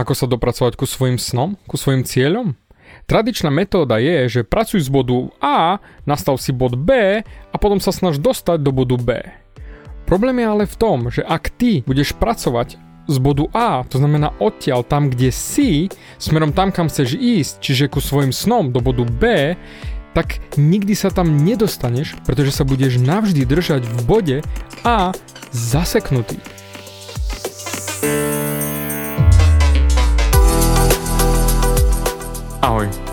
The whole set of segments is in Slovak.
Ako sa dopracovať ku svojim snom, ku svojim cieľom? Tradičná metóda je, že pracuj z bodu A, nastav si bod B a potom sa snaž dostať do bodu B. Problém je ale v tom, že ak ty budeš pracovať z bodu A, to znamená odtiaľ tam, kde si, smerom tam, kam chceš ísť, čiže ku svojim snom do bodu B, tak nikdy sa tam nedostaneš, pretože sa budeš navždy držať v bode A zaseknutý.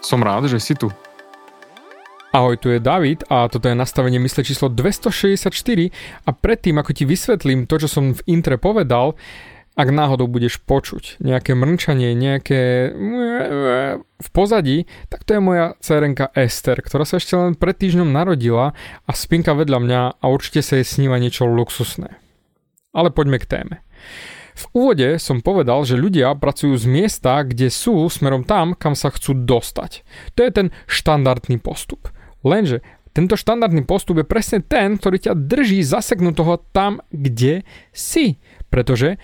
Som rád, že si tu. Ahoj, tu je David a toto je nastavenie mysle číslo 264 a predtým, ako ti vysvetlím to, čo som v intre povedal, ak náhodou budeš počuť nejaké mrnčanie, nejaké v pozadí, tak to je moja cerenka Ester, ktorá sa ešte len pred týždňom narodila a spinka vedľa mňa a určite sa jej sníva niečo luxusné. Ale poďme k téme. V úvode som povedal, že ľudia pracujú z miesta, kde sú smerom tam, kam sa chcú dostať. To je ten štandardný postup. Lenže tento štandardný postup je presne ten, ktorý ťa drží zaseknutého tam, kde si. Pretože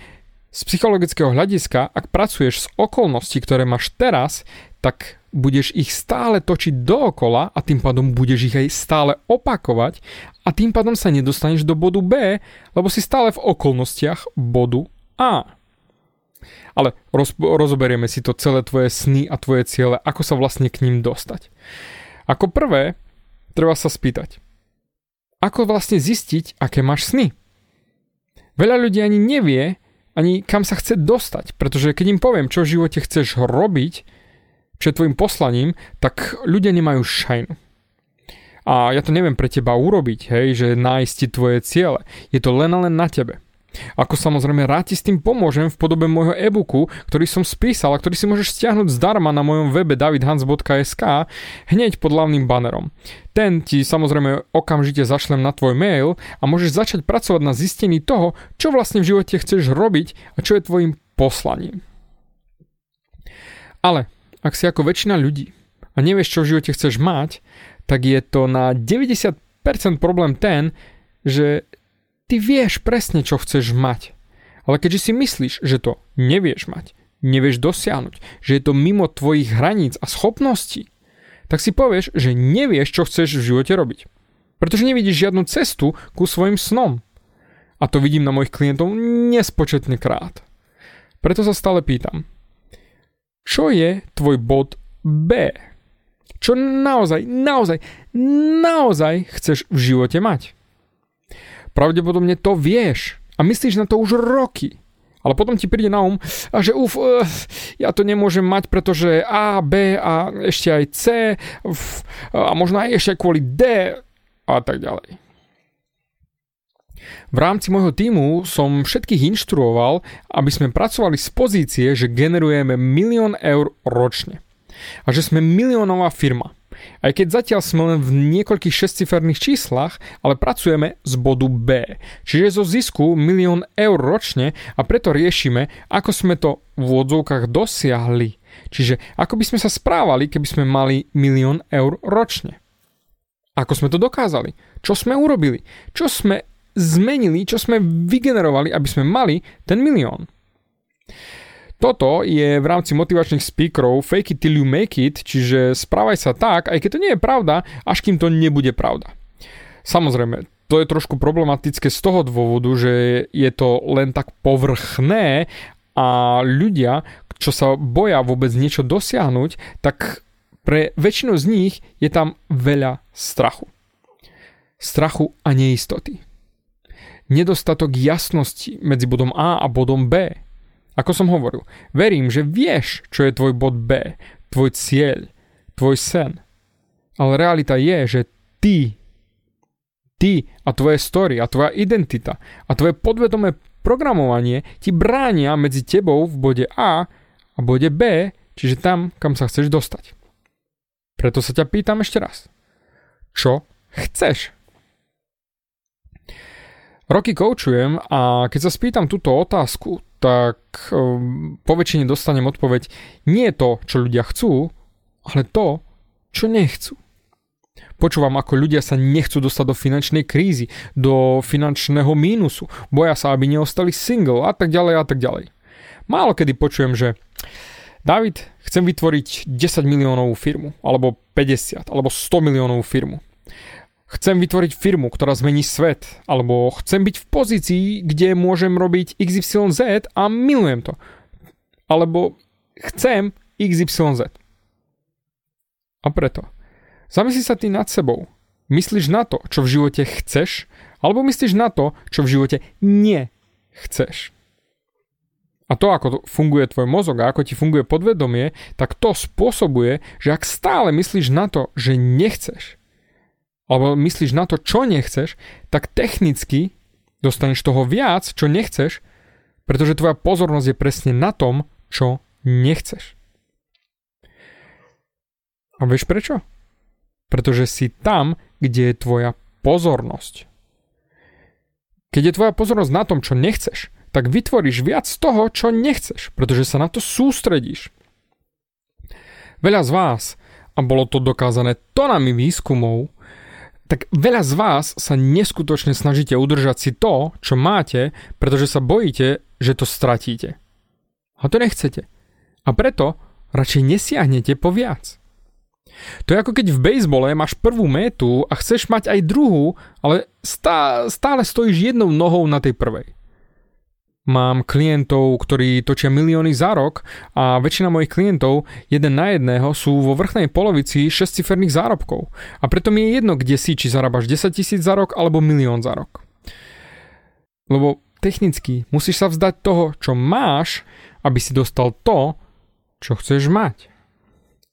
z psychologického hľadiska, ak pracuješ s okolností, ktoré máš teraz, tak budeš ich stále točiť dookola a tým pádom budeš ich aj stále opakovať a tým pádom sa nedostaneš do bodu B, lebo si stále v okolnostiach bodu a. Ale roz, rozoberieme si to celé tvoje sny a tvoje ciele, ako sa vlastne k ním dostať. Ako prvé, treba sa spýtať, ako vlastne zistiť, aké máš sny? Veľa ľudí ani nevie, ani kam sa chce dostať, pretože keď im poviem, čo v živote chceš robiť, čo je tvojim poslaním, tak ľudia nemajú šajnu. A ja to neviem pre teba urobiť, hej, že nájsť ti tvoje ciele. Je to len a len na tebe. Ako samozrejme rád ti s tým pomôžem v podobe môjho e-booku, ktorý som spísal a ktorý si môžeš stiahnuť zdarma na mojom webe davidhans.sk hneď pod hlavným bannerom. Ten ti samozrejme okamžite zašlem na tvoj mail a môžeš začať pracovať na zistení toho, čo vlastne v živote chceš robiť a čo je tvojim poslaním. Ale ak si ako väčšina ľudí a nevieš, čo v živote chceš mať, tak je to na 90% problém ten, že Ty vieš presne, čo chceš mať. Ale keďže si myslíš, že to nevieš mať, nevieš dosiahnuť, že je to mimo tvojich hraníc a schopností, tak si povieš, že nevieš, čo chceš v živote robiť. Pretože nevidíš žiadnu cestu ku svojim snom. A to vidím na mojich klientov nespočetne krát. Preto sa stále pýtam, čo je tvoj bod B? Čo naozaj, naozaj, naozaj chceš v živote mať? Pravdepodobne to vieš a myslíš na to už roky. Ale potom ti príde na um, a že uf, uh, ja to nemôžem mať, pretože A, B a ešte aj C uf, a možno aj ešte aj kvôli D a tak ďalej. V rámci môjho týmu som všetkých inštruoval, aby sme pracovali z pozície, že generujeme milión eur ročne. A že sme miliónová firma. Aj keď zatiaľ sme len v niekoľkých šestciferných číslach, ale pracujeme z bodu B, čiže zo zisku milión eur ročne a preto riešime, ako sme to v úvodzovkách dosiahli. Čiže ako by sme sa správali, keby sme mali milión eur ročne. Ako sme to dokázali? Čo sme urobili? Čo sme zmenili? Čo sme vygenerovali, aby sme mali ten milión? Toto je v rámci motivačných speakerov fake it till you make it, čiže správaj sa tak, aj keď to nie je pravda, až kým to nebude pravda. Samozrejme, to je trošku problematické z toho dôvodu, že je to len tak povrchné a ľudia, čo sa boja vôbec niečo dosiahnuť, tak pre väčšinu z nich je tam veľa strachu. Strachu a neistoty. Nedostatok jasnosti medzi bodom A a bodom B. Ako som hovoril, verím, že vieš, čo je tvoj bod B, tvoj cieľ, tvoj sen. Ale realita je, že ty, ty a tvoje story a tvoja identita a tvoje podvedomé programovanie ti bránia medzi tebou v bode A a bode B, čiže tam, kam sa chceš dostať. Preto sa ťa pýtam ešte raz. Čo chceš? Roky koučujem a keď sa spýtam túto otázku, tak um, po väčšine dostanem odpoveď nie to, čo ľudia chcú, ale to, čo nechcú. Počúvam, ako ľudia sa nechcú dostať do finančnej krízy, do finančného mínusu, boja sa, aby neostali single a tak ďalej a tak ďalej. Málo kedy počujem, že David, chcem vytvoriť 10 miliónovú firmu, alebo 50, alebo 100 miliónovú firmu. Chcem vytvoriť firmu, ktorá zmení svet, alebo chcem byť v pozícii, kde môžem robiť XYZ a milujem to. Alebo chcem XYZ. A preto, zamysli sa ty nad sebou. Myslíš na to, čo v živote chceš, alebo myslíš na to, čo v živote nechceš. A to, ako funguje tvoj mozog a ako ti funguje podvedomie, tak to spôsobuje, že ak stále myslíš na to, že nechceš, alebo myslíš na to, čo nechceš, tak technicky dostaneš toho viac, čo nechceš, pretože tvoja pozornosť je presne na tom, čo nechceš. A vieš prečo? Pretože si tam, kde je tvoja pozornosť. Keď je tvoja pozornosť na tom, čo nechceš, tak vytvoríš viac z toho, čo nechceš, pretože sa na to sústredíš. Veľa z vás, a bolo to dokázané tonami výskumov, tak veľa z vás sa neskutočne snažíte udržať si to, čo máte, pretože sa bojíte, že to stratíte. A to nechcete. A preto radšej nesiahnete po viac. To je ako keď v bejsbole máš prvú métu a chceš mať aj druhú, ale stále stojíš jednou nohou na tej prvej. Mám klientov, ktorí točia milióny za rok a väčšina mojich klientov jeden na jedného sú vo vrchnej polovici šestciferných zárobkov. A preto mi je jedno, kde si, či zarábaš 10 tisíc za rok alebo milión za rok. Lebo technicky musíš sa vzdať toho, čo máš, aby si dostal to, čo chceš mať.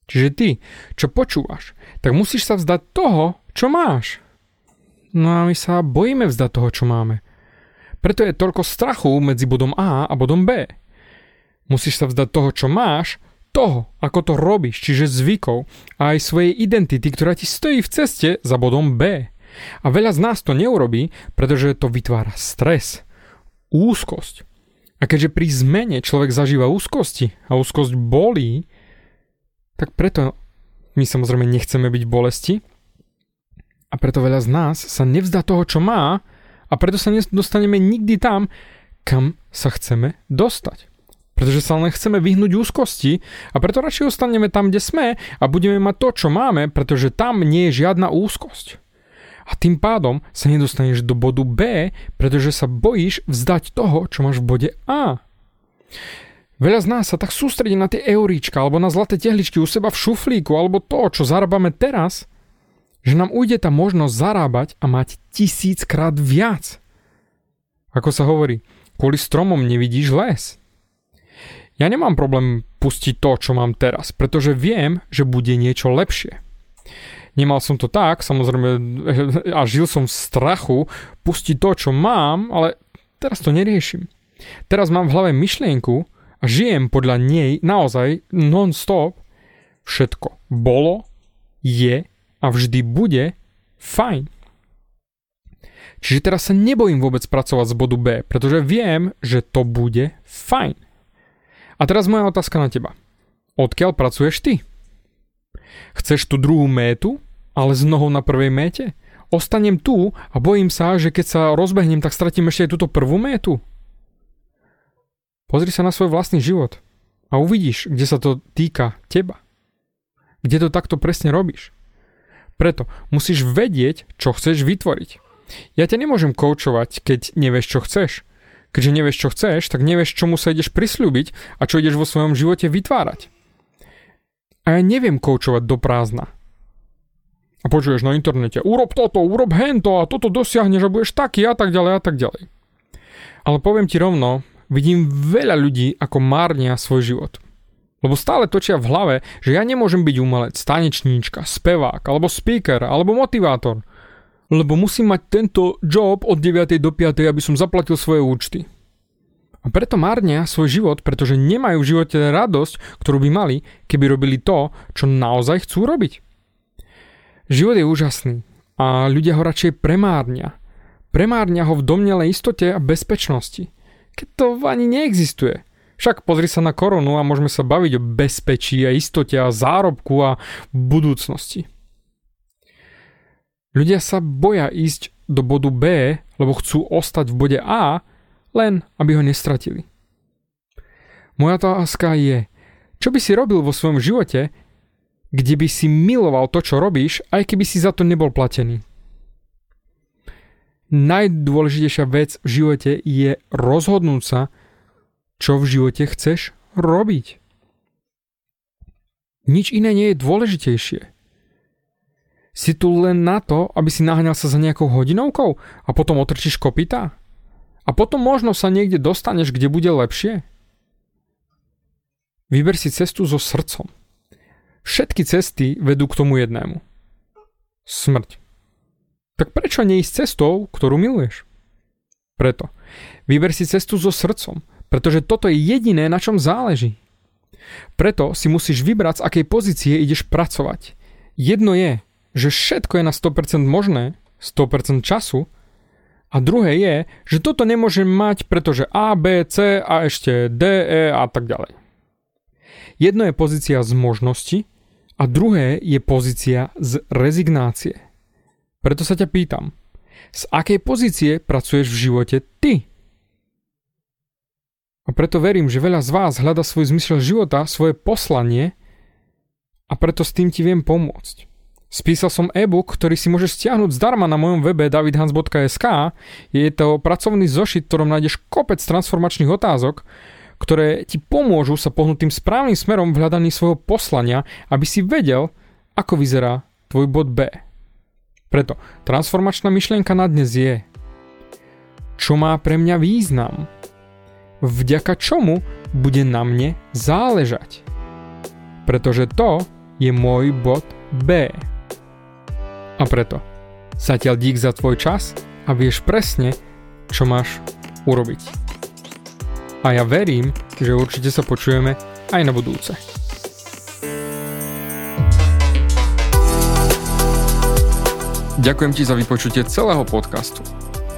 Čiže ty, čo počúvaš, tak musíš sa vzdať toho, čo máš. No a my sa bojíme vzdať toho, čo máme. Preto je toľko strachu medzi bodom A a bodom B. Musíš sa vzdať toho, čo máš, toho, ako to robíš, čiže zvykov a aj svojej identity, ktorá ti stojí v ceste za bodom B. A veľa z nás to neurobí, pretože to vytvára stres, úzkosť. A keďže pri zmene človek zažíva úzkosti a úzkosť bolí, tak preto my samozrejme nechceme byť bolesti a preto veľa z nás sa nevzdá toho, čo má, a preto sa nedostaneme nikdy tam, kam sa chceme dostať. Pretože sa len chceme vyhnúť úzkosti a preto radšej ostaneme tam, kde sme a budeme mať to, čo máme, pretože tam nie je žiadna úzkosť. A tým pádom sa nedostaneš do bodu B, pretože sa bojíš vzdať toho, čo máš v bode A. Veľa z nás sa tak sústredí na tie euríčka alebo na zlaté tehličky u seba v šuflíku alebo to, čo zarábame teraz, že nám ujde tá možnosť zarábať a mať tisíckrát viac. Ako sa hovorí, kvôli stromom nevidíš les. Ja nemám problém pustiť to, čo mám teraz, pretože viem, že bude niečo lepšie. Nemal som to tak, samozrejme, a žil som v strachu pustiť to, čo mám, ale teraz to neriešim. Teraz mám v hlave myšlienku a žijem podľa nej naozaj non-stop. Všetko bolo, je a vždy bude fajn. Čiže teraz sa nebojím vôbec pracovať z bodu B, pretože viem, že to bude fajn. A teraz moja otázka na teba. Odkiaľ pracuješ ty? Chceš tú druhú métu, ale s nohou na prvej méte? Ostanem tu a bojím sa, že keď sa rozbehnem, tak stratím ešte aj túto prvú métu? Pozri sa na svoj vlastný život a uvidíš, kde sa to týka teba. Kde to takto presne robíš. Preto musíš vedieť, čo chceš vytvoriť. Ja ťa nemôžem koučovať, keď nevieš, čo chceš. Keďže nevieš, čo chceš, tak nevieš, čomu sa ideš prislúbiť a čo ideš vo svojom živote vytvárať. A ja neviem koučovať do prázdna. A počuješ na internete, urob toto, urob hento a toto dosiahneš a budeš taký a tak ďalej a tak ďalej. Ale poviem ti rovno, vidím veľa ľudí, ako márnia svoj život. Lebo stále točia v hlave, že ja nemôžem byť umelec, tanečníčka, spevák, alebo speaker, alebo motivátor. Lebo musím mať tento job od 9. do 5. aby som zaplatil svoje účty. A preto márnia svoj život, pretože nemajú v živote radosť, ktorú by mali, keby robili to, čo naozaj chcú robiť. Život je úžasný a ľudia ho radšej premárnia. Premárnia ho v domnelej istote a bezpečnosti. Keď to ani neexistuje. Však pozri sa na koronu a môžeme sa baviť o bezpečí a istote a zárobku a budúcnosti. Ľudia sa boja ísť do bodu B, lebo chcú ostať v bode A, len aby ho nestratili. Moja otázka je, čo by si robil vo svojom živote, kde by si miloval to, čo robíš, aj keby si za to nebol platený? Najdôležitejšia vec v živote je rozhodnúť sa, čo v živote chceš robiť. Nič iné nie je dôležitejšie. Si tu len na to, aby si naháňal sa za nejakou hodinovkou a potom otrčíš kopita? A potom možno sa niekde dostaneš, kde bude lepšie. Vyber si cestu so srdcom. Všetky cesty vedú k tomu jednému. Smrť. Tak prečo neísť cestou, ktorú miluješ? Preto. Vyber si cestu so srdcom, pretože toto je jediné, na čom záleží. Preto si musíš vybrať, z akej pozície ideš pracovať. Jedno je, že všetko je na 100% možné, 100% času, a druhé je, že toto nemôžem mať, pretože A, B, C a ešte D, E a tak ďalej. Jedno je pozícia z možnosti a druhé je pozícia z rezignácie. Preto sa ťa pýtam, z akej pozície pracuješ v živote ty? A preto verím, že veľa z vás hľada svoj zmysel života, svoje poslanie a preto s tým ti viem pomôcť. Spísal som e-book, ktorý si môžeš stiahnuť zdarma na mojom webe davidhans.sk. Je to pracovný zošit, ktorom nájdeš kopec transformačných otázok, ktoré ti pomôžu sa pohnúť tým správnym smerom v hľadaní svojho poslania, aby si vedel, ako vyzerá tvoj bod B. Preto transformačná myšlienka na dnes je, čo má pre mňa význam, vďaka čomu bude na mne záležať. Pretože to je môj bod B. A preto, zatiaľ dík za tvoj čas a vieš presne, čo máš urobiť. A ja verím, že určite sa počujeme aj na budúce. Ďakujem ti za vypočutie celého podcastu.